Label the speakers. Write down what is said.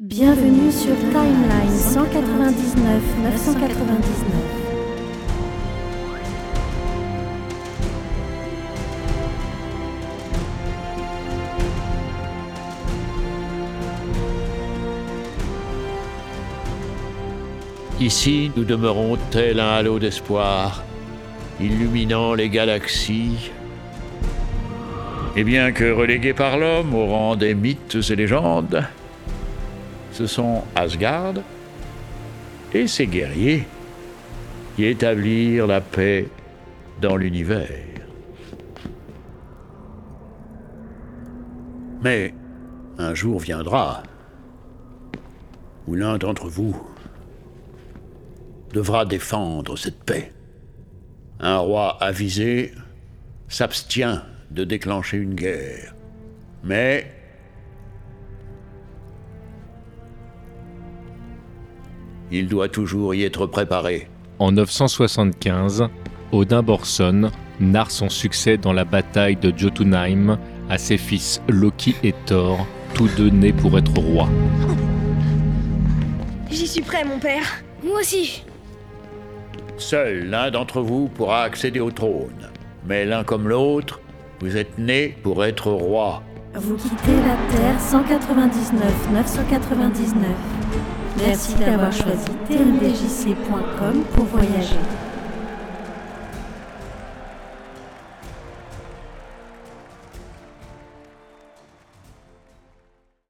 Speaker 1: Bienvenue sur Timeline 199 999.
Speaker 2: Ici, nous demeurons tel un halo d'espoir, illuminant les galaxies. Et bien que relégués par l'homme au rang des mythes et légendes, ce sont Asgard et ses guerriers qui établirent la paix dans l'univers. Mais un jour viendra où l'un d'entre vous devra défendre cette paix. Un roi avisé s'abstient de déclencher une guerre. Mais il doit toujours y être préparé.
Speaker 3: En 975, Odin Borson narre son succès dans la bataille de Jotunheim à ses fils Loki et Thor, tous deux nés pour être rois.
Speaker 4: J'y suis prêt, mon père. Moi aussi.
Speaker 2: Seul l'un d'entre vous pourra accéder au trône. Mais l'un comme l'autre, vous êtes nés pour être roi.
Speaker 1: Vous quittez la Terre 199 999. Merci d'avoir choisi tmdjc.com pour voyager.